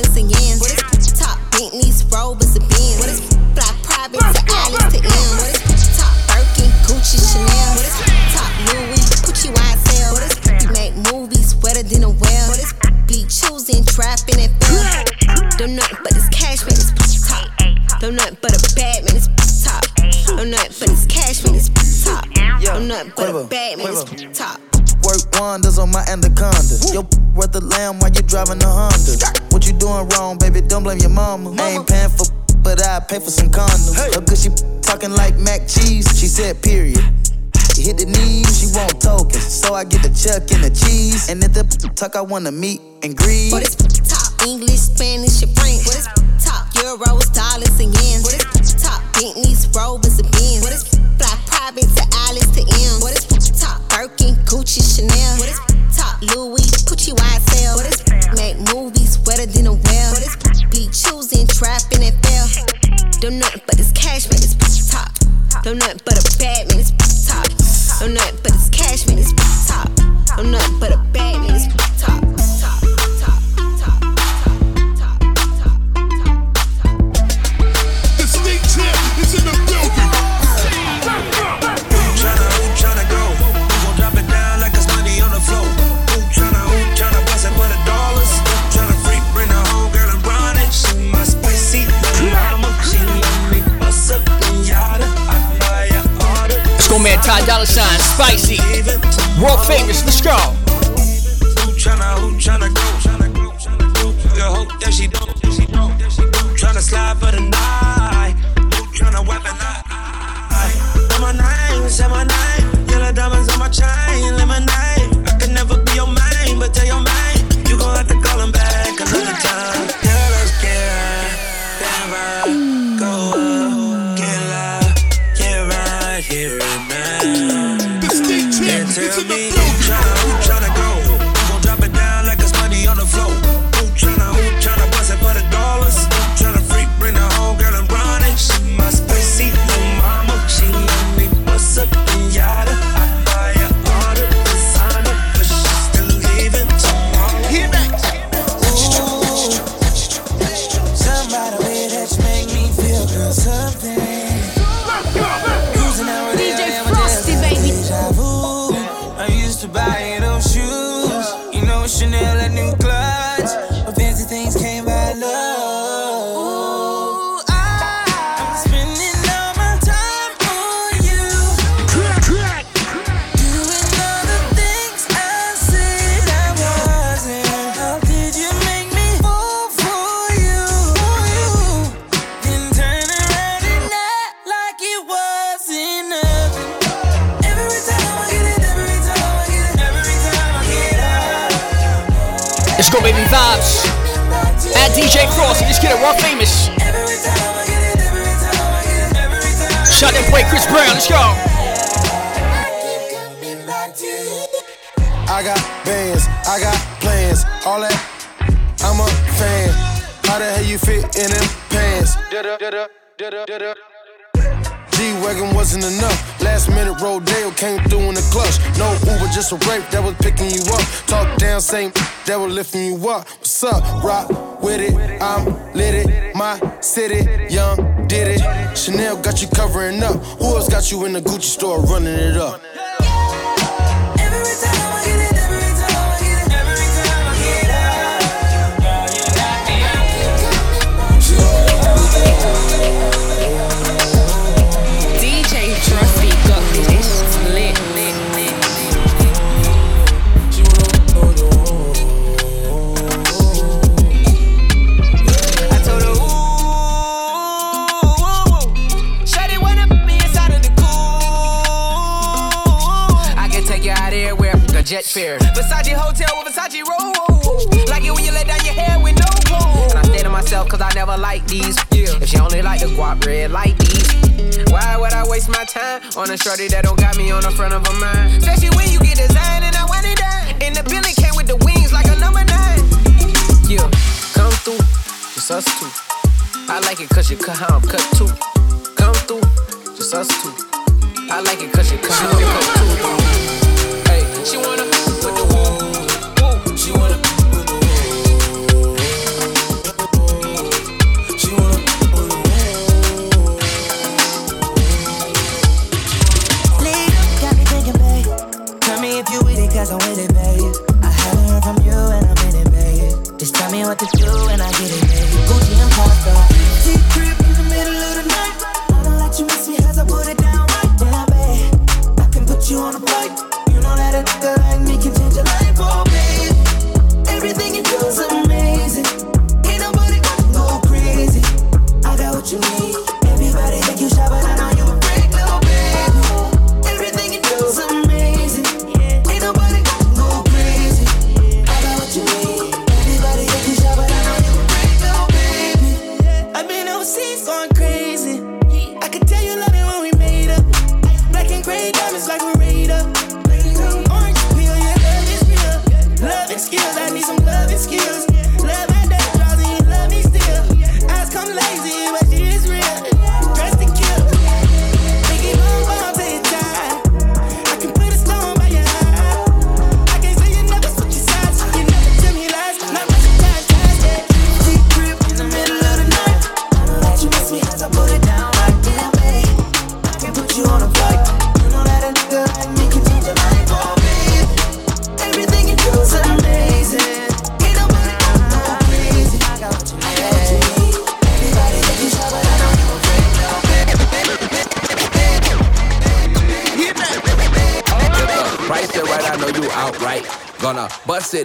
dollars and yens. Top Bentleys, Rovers, and Benz. Fly private to islands to M. Top Birkin, Gucci, Chanel. Top Louis, Gucci, YSL. You make movies wetter than a well. Be choosing, trapping, and film. Don't nothing but this cash, man, it's top. Don't nothing but a bad man, it's top. Don't nothing but this cash, man, it's top. Don't nothing but a bad man, it's top. Work wonders on my anaconda. Yo, worth the lamb while you driving a Honda. What you doing wrong, baby? Don't blame your mama. I ain't paying for, but I pay for some condoms. Hey. cause she talking like mac cheese. She said, period. You hit the knees, she want tokens. So I get the chuck and the cheese. And if the tuck, I wanna meet and greet. What is top English, Spanish, and French? What is top euros, dollars, and yens? What is top Bentleys, Rovers, and Benz? What is fly private to Alice to M? What is top Birkin, Gucci, Chanel? What is top Louis, Gucci, YSL? What is make movies wetter than a well? What is be choosing, trapping, and fail? Don't nothing but this cash, man, it's top. Don't nothing but a bad man, it's top. Don't nothing but this cash, man, it's top. Don't nothing but a bad man, it's I Chris Brown. Let's go. I got bands, I got plans, all that. I'm a fan. How the hell you fit in them pants? G wagon wasn't enough. Last minute Rodeo came through in the clutch. No Uber, just a rape that was picking you up. Talk down, same that was lifting you up. What's up? Rock with it. I'm lit it. My city, young did it. Chanel got you covering up. Who else got you in the Gucci store running it up? On a shorty that don't got me on the front of mind? Especially when you get designed and I want it. And the building came with the wings like a number nine. Yeah, come through, just us two. I like it cause you cut how I'm cut too. Come through, just us two. I like it cause you cut how I'm cut too. Hey, she wanna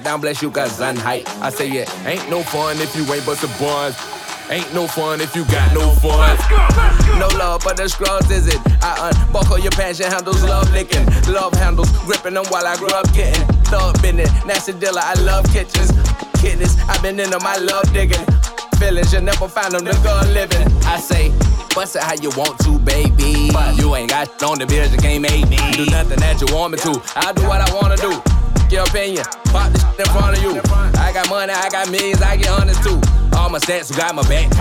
down, bless you, cause I'm height. I say, yeah, ain't no fun if you ain't bustin' buns. Ain't no fun if you got no fun. No love for the scrubs, is it? I unbuckle your passion handles, love licking. Love handles, gripping them while I grew up getting. Thug business, nasty dealer, I love kitchens. Kidneys, I've been into my love digging. Feelings, you never find them, nigga living. I say, bust it how you want to, baby. But you ain't got on the bills, you can't make me. Do nothing that you want me to. I do what I wanna do. Your opinion, pop this in front of you. I got money, I got millions, I get honest too. All my stats got my back.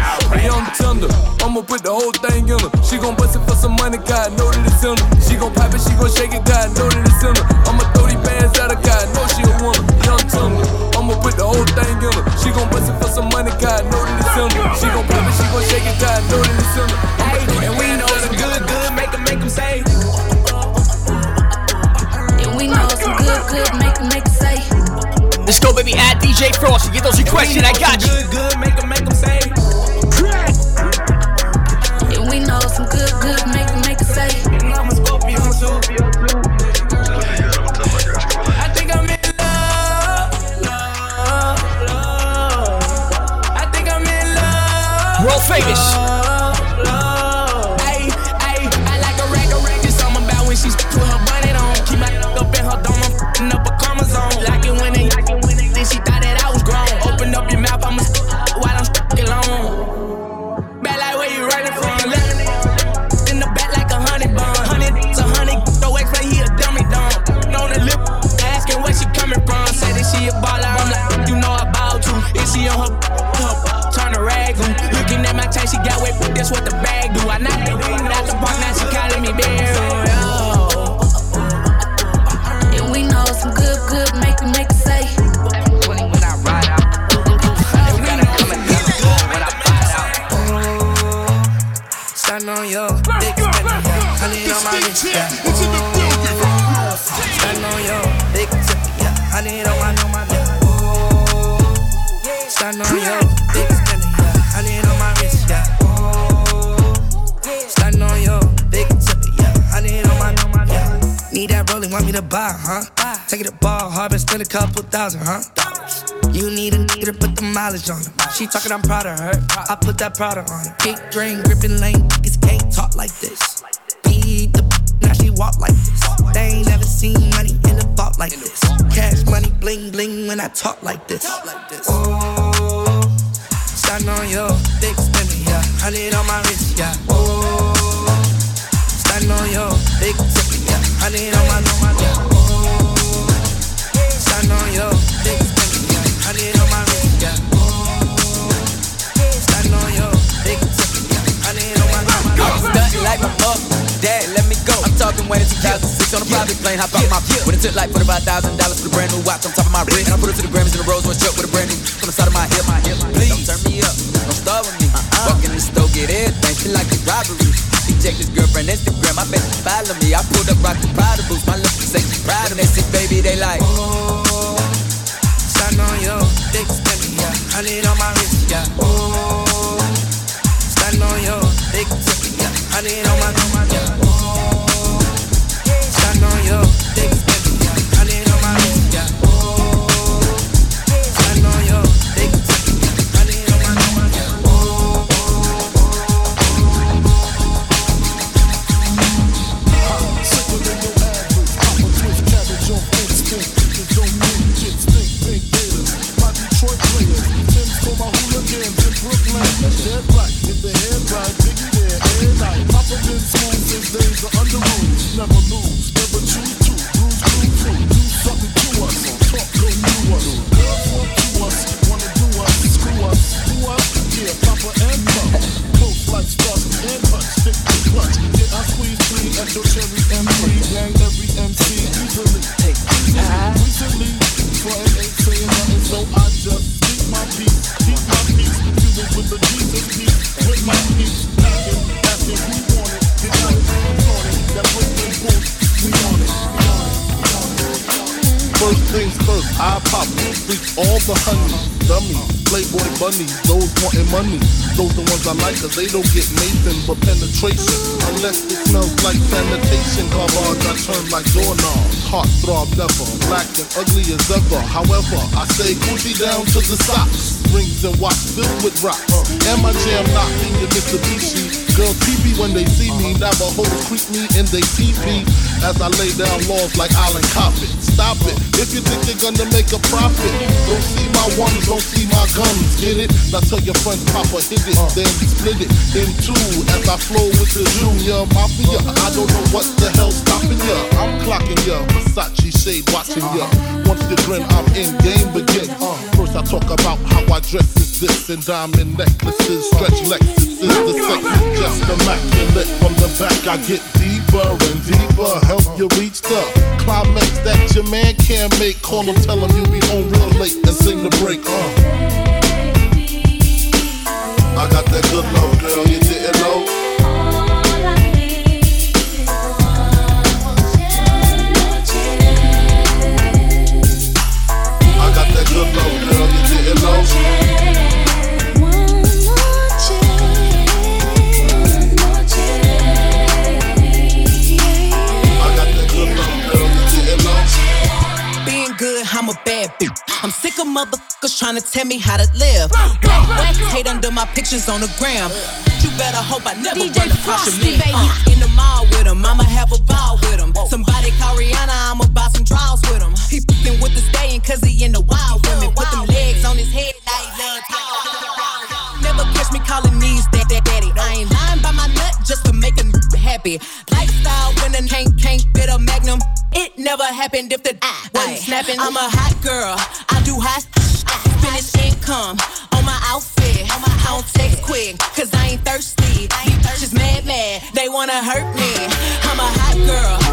Young tender, I'ma put the whole thing in her. She gon' bust it for some money, God know that it's in her. She gon' pop it, she gon' shake it, God know that it's in her. I'ma throw these bands at her, God know she a winner. Young tender, I'ma put the whole thing in her. She gon' bust it for some money, God know that it's in her. She gon' pop it, she gon' shake it, God know that it's in her. Hey, and we know some good, good, make them, make them say. Good, good, make them, make them say. Let's go, baby. At DJ Frosty. Get those requests in. I got you. Good, good, make them, make them say. Want me to buy, huh? Take it to ball, hard, spend a couple thousand, huh? You need a nigga to put the mileage on. She talking, I'm proud of her. I put that Prada on her. Big drain, gripping lane, niggas can't talk like this. Beat the now she walk like this. They ain't never seen money in the vault like this. Cash money, bling bling when I talk like this. Oh, stand on your dick, spinning, yeah. Hundred on my wrist, yeah. Oh, stand on your tipping, yeah. Hundred on my, on my, yeah. On your dick, spinning, yeah. Hundred on my wrist, yeah. On your dick, tipping, yeah. Hundred on my, on my, I stunting like my up, dad, let me go. I'm talking way to 2006 on a private plane, hop out my When it took like $45,000 for the brand new watch on top of my wrist. And I put it to the Grammys in a Rolls Royce truck with a brand new from the side of my hip. Please, don't turn me up, don't start with me. Uh-uh. Walk in the store, get everything, feel like a robbery. He checked his girlfriend Instagram, I bet she follow me. I pulled up rockin' Prada boots, my lips say she proud of me. They baby, they like. Oh, stand on your dick, spinning, yeah. Hundred on my wrist, yeah. Oh, stand on your dick, tipping, yeah. Hundred on my, on my, yeah. Oh, stand on your dick, All the honey, dummy, Playboy bunnies, those wanting money. Those the ones I like, cause they don't get Nathan but penetration. Unless it smells like sanitation. Garbage, I turn like doorknobs. Heart throb never, black and ugly as ever. However, I say Coogi down to the socks. Rings and watch filled with rocks. And my jam knocking your Mitsubishi. Girls TV when they see me. Navajos creep me in they TV. As I lay down laws like Island Coppet. Stop it. If you think you're gonna make a profit, don't see my ones, don't see my guns. Get it? Now tell your friends, Papa hit it, uh. then split it in two. As I flow with the Junior Mafia, I don't know what the hell's stopping ya. I'm clocking ya, Versace shade watching ya. Once you grin, I'm in game begin. Uh. First I talk about how I dress is this and diamond necklaces, stretch Lexuses, the sex is just immaculate. From the back I get deeper and deeper, help you reach the climax that your man can't make. Call him, tell him you be home real late and sing the break. Uh. I got that good love, girl, you didn't know. Trying to tell me how to live. Hate under my pictures on the gram. You better hope I never DJ run across your man. Uh, in the mall with him, I'ma have a ball with him. Somebody call Rihanna, I'ma buy some draws with him. He fucking with the stallion cause he in the wild women. Put them legs on his head, now he love talk. Never catch me calling these that, that daddy. I ain't lying by my nut just to make n- happy. Lifestyle a can't can't fit a magnum. It never happened if the wasn't snapping. I'm a hot girl. I do hot. Finish income on my outfit. On my I don't text quick, cause I ain't thirsty. These bitches mad, mad. They wanna hurt me. I'm a hot girl.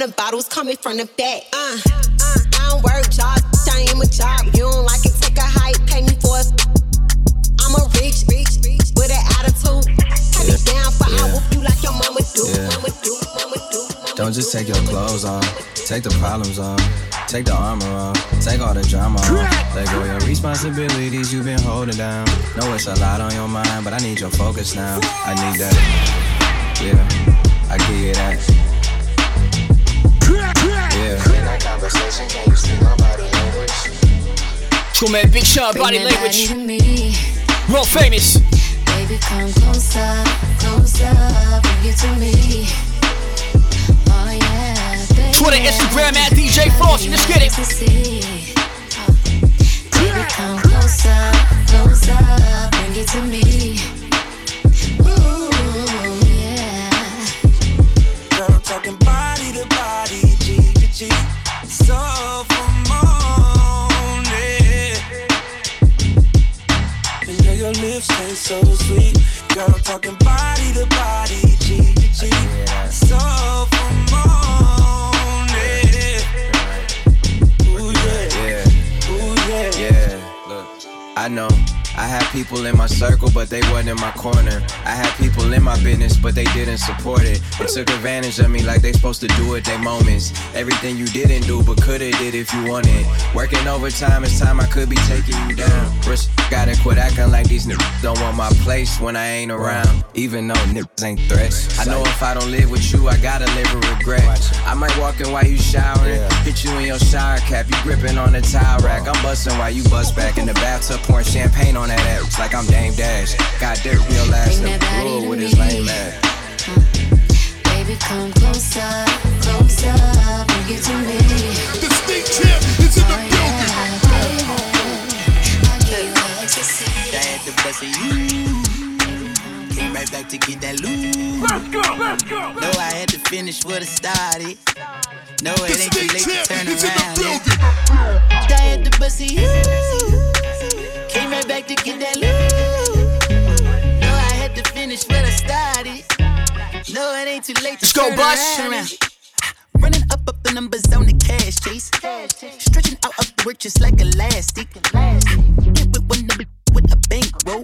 At? I just seen a bottles coming from the back. Uh, uh, I don't work jobs, I am a job. You don't like it, take a hike, pay me for it. I'm a rich, rich, rich with an attitude. Cut it down for I whoop you like your mama do. Yeah. Mama do, mama do. Don't just take your clothes off, take the problems off. Take the armor off, take all the drama off. Let go of your responsibilities you've been holding down. Know it's a lot on your mind, but I need your focus now. I need that. Yeah, I give you that. It's called man, big shout out body language. World famous. Baby, come closer, closer, bring it to me. Oh yeah, baby. Twitter, Instagram at DJ Frost. Let's get it. Baby, come closer, closer, bring it to me. So sweet. Girl, talking body to body, G to G. So for morning. Ooh, yeah. Yeah. Ooh, yeah. Yeah, look, I know. I had people in my circle, but they wasn't in my corner. I had people in my business, but they didn't support it. They took advantage of me like they supposed to do it. They moments. Everything you didn't do, but coulda did if you wanted. Working overtime, it's time I could be taking you down. Risk, gotta quit acting like these niggas don't want my place when I ain't around. Even though niggas ain't threats. I know if I don't live with you, I gotta live with regret. I might walk in while you showering, hit you in your shower cap, you gripping on the towel rack. I'm busting while you bust back in the bathtub, pouring champagne on that ass like I'm Dame Dash. Got dirt real ass Bring and that blue with his lame ass. Baby, come closer, closer, bring it to me. The state champ is in the building. Had the best of you. Came right back to get that loot. Let's go, let's go. No, I had to finish what I started. No, The it ain't too sneak late to champ turn is in the around. building. I had the best of you. Back to get that loot. No, I had to finish what I started. No, it ain't too late to Let's go, Bus. around. Running up up the numbers on the cash chase. Stretching out up the work just like elastic. Hit with one number with a bankroll.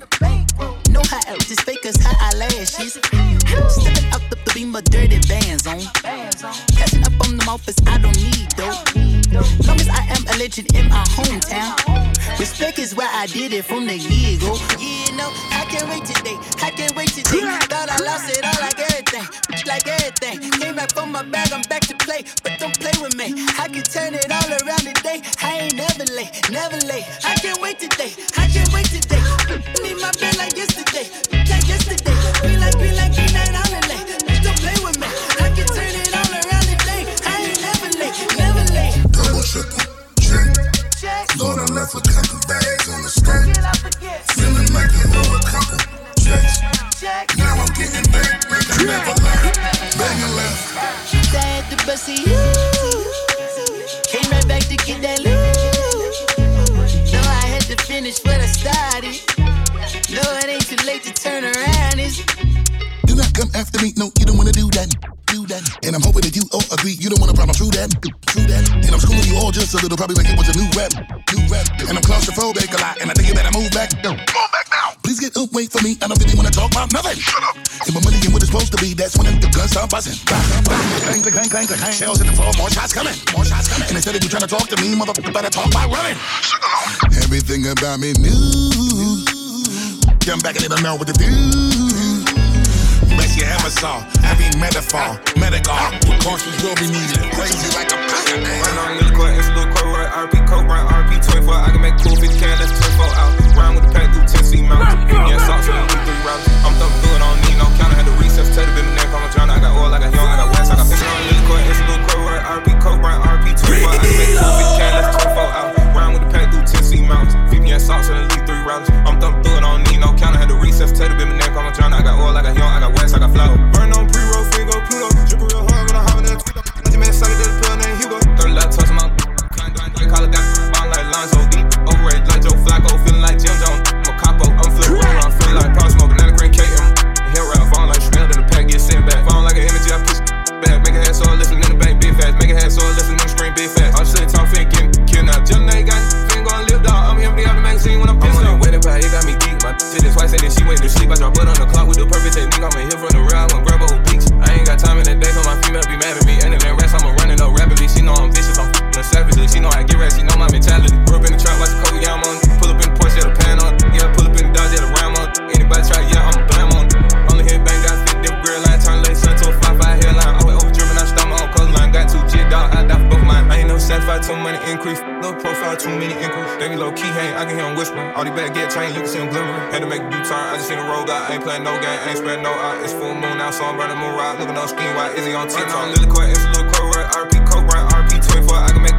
No high out, just fakers, high eyelashes. Stepping out the beam of dirty bands on. Catching up on them offers I don't need though. Long as I am a legend in my hometown. Respect is why I did it from the year ago. Yeah, no, I can't wait today. I can't wait today. Thought I lost it all like everything. Like everything. Came back from my bag, I'm back to play. But don't play with me. I can turn it all around today. I ain't never late, never late. I can't wait today. I can't wait today. Need my bed like yesterday. Like yesterday. Be like, be like, be night on the late. Don't play with me. I can turn it all around today. I ain't never late, never late. Double triple, check. Lord, I left a couple bags on the skirt. Feeling like you owe a couple checks. Now I'm getting back like I never left. Bang a left. Had the bus of you. Came right back to get that loot. No, I had to finish what I started. No, it ain't too late to turn around. It's Do not come after me. No, you don't wanna do that. Do that. And I'm hoping that you all agree. You don't want a problem. True that. True that. And I'm schooling you all just a little. Probably like it was a new rap. New rap. And I'm claustrophobic a lot. And I think you better move back. Go. Move back now. Please get up. Wait for me. I don't really wanna talk about nothing. Shut up. And my money ain't what it's supposed to be. That's when the guns start buzzing. Bang, bang, clang, clang, clang, clang, clang. Shells in the floor. More shots coming. More shots coming. And instead of you trying to talk to me, motherfucker, better talk by running. Everything about me new. Come back and let them know what to do. Best you ever saw. Every metaphor, medical. Precautions will be needed. Crazy like a pocket. Run on little court, it's a little court, right? RP coat, right? RP 24. I can make cool 50 can, that's 24 out. Round with the pack through 10 feet mountain. Yeah, salt, so we three rounds. I'm thumping through it, I don't need no counter. Had to recess, tell the bit my name, I'm trying. I got oil, I got young, I got west, I got fish on little court, it's a little court, right? RP coat, right? RP 24. I can make cool 50 can, that's 24 out. Round with the pack through 10 feet mountains. 50 yeah, salt, so lead three rounds. I'm thumping through it, I don't need no counter. Had to recess, tell the bit my name, I'm trying. I got oil, I got young, I got west, I got flour. that get changed, you can see them glimmering. Had to make a U-turn, I just seen a road out. Ain't playing no game, ain't spread no out. It's full moon now, so I'm burning moon rock. Living on scheme, why is he on TikTok? Lily Court, it's a little court, right? RP Coke, right? RP 24, I can make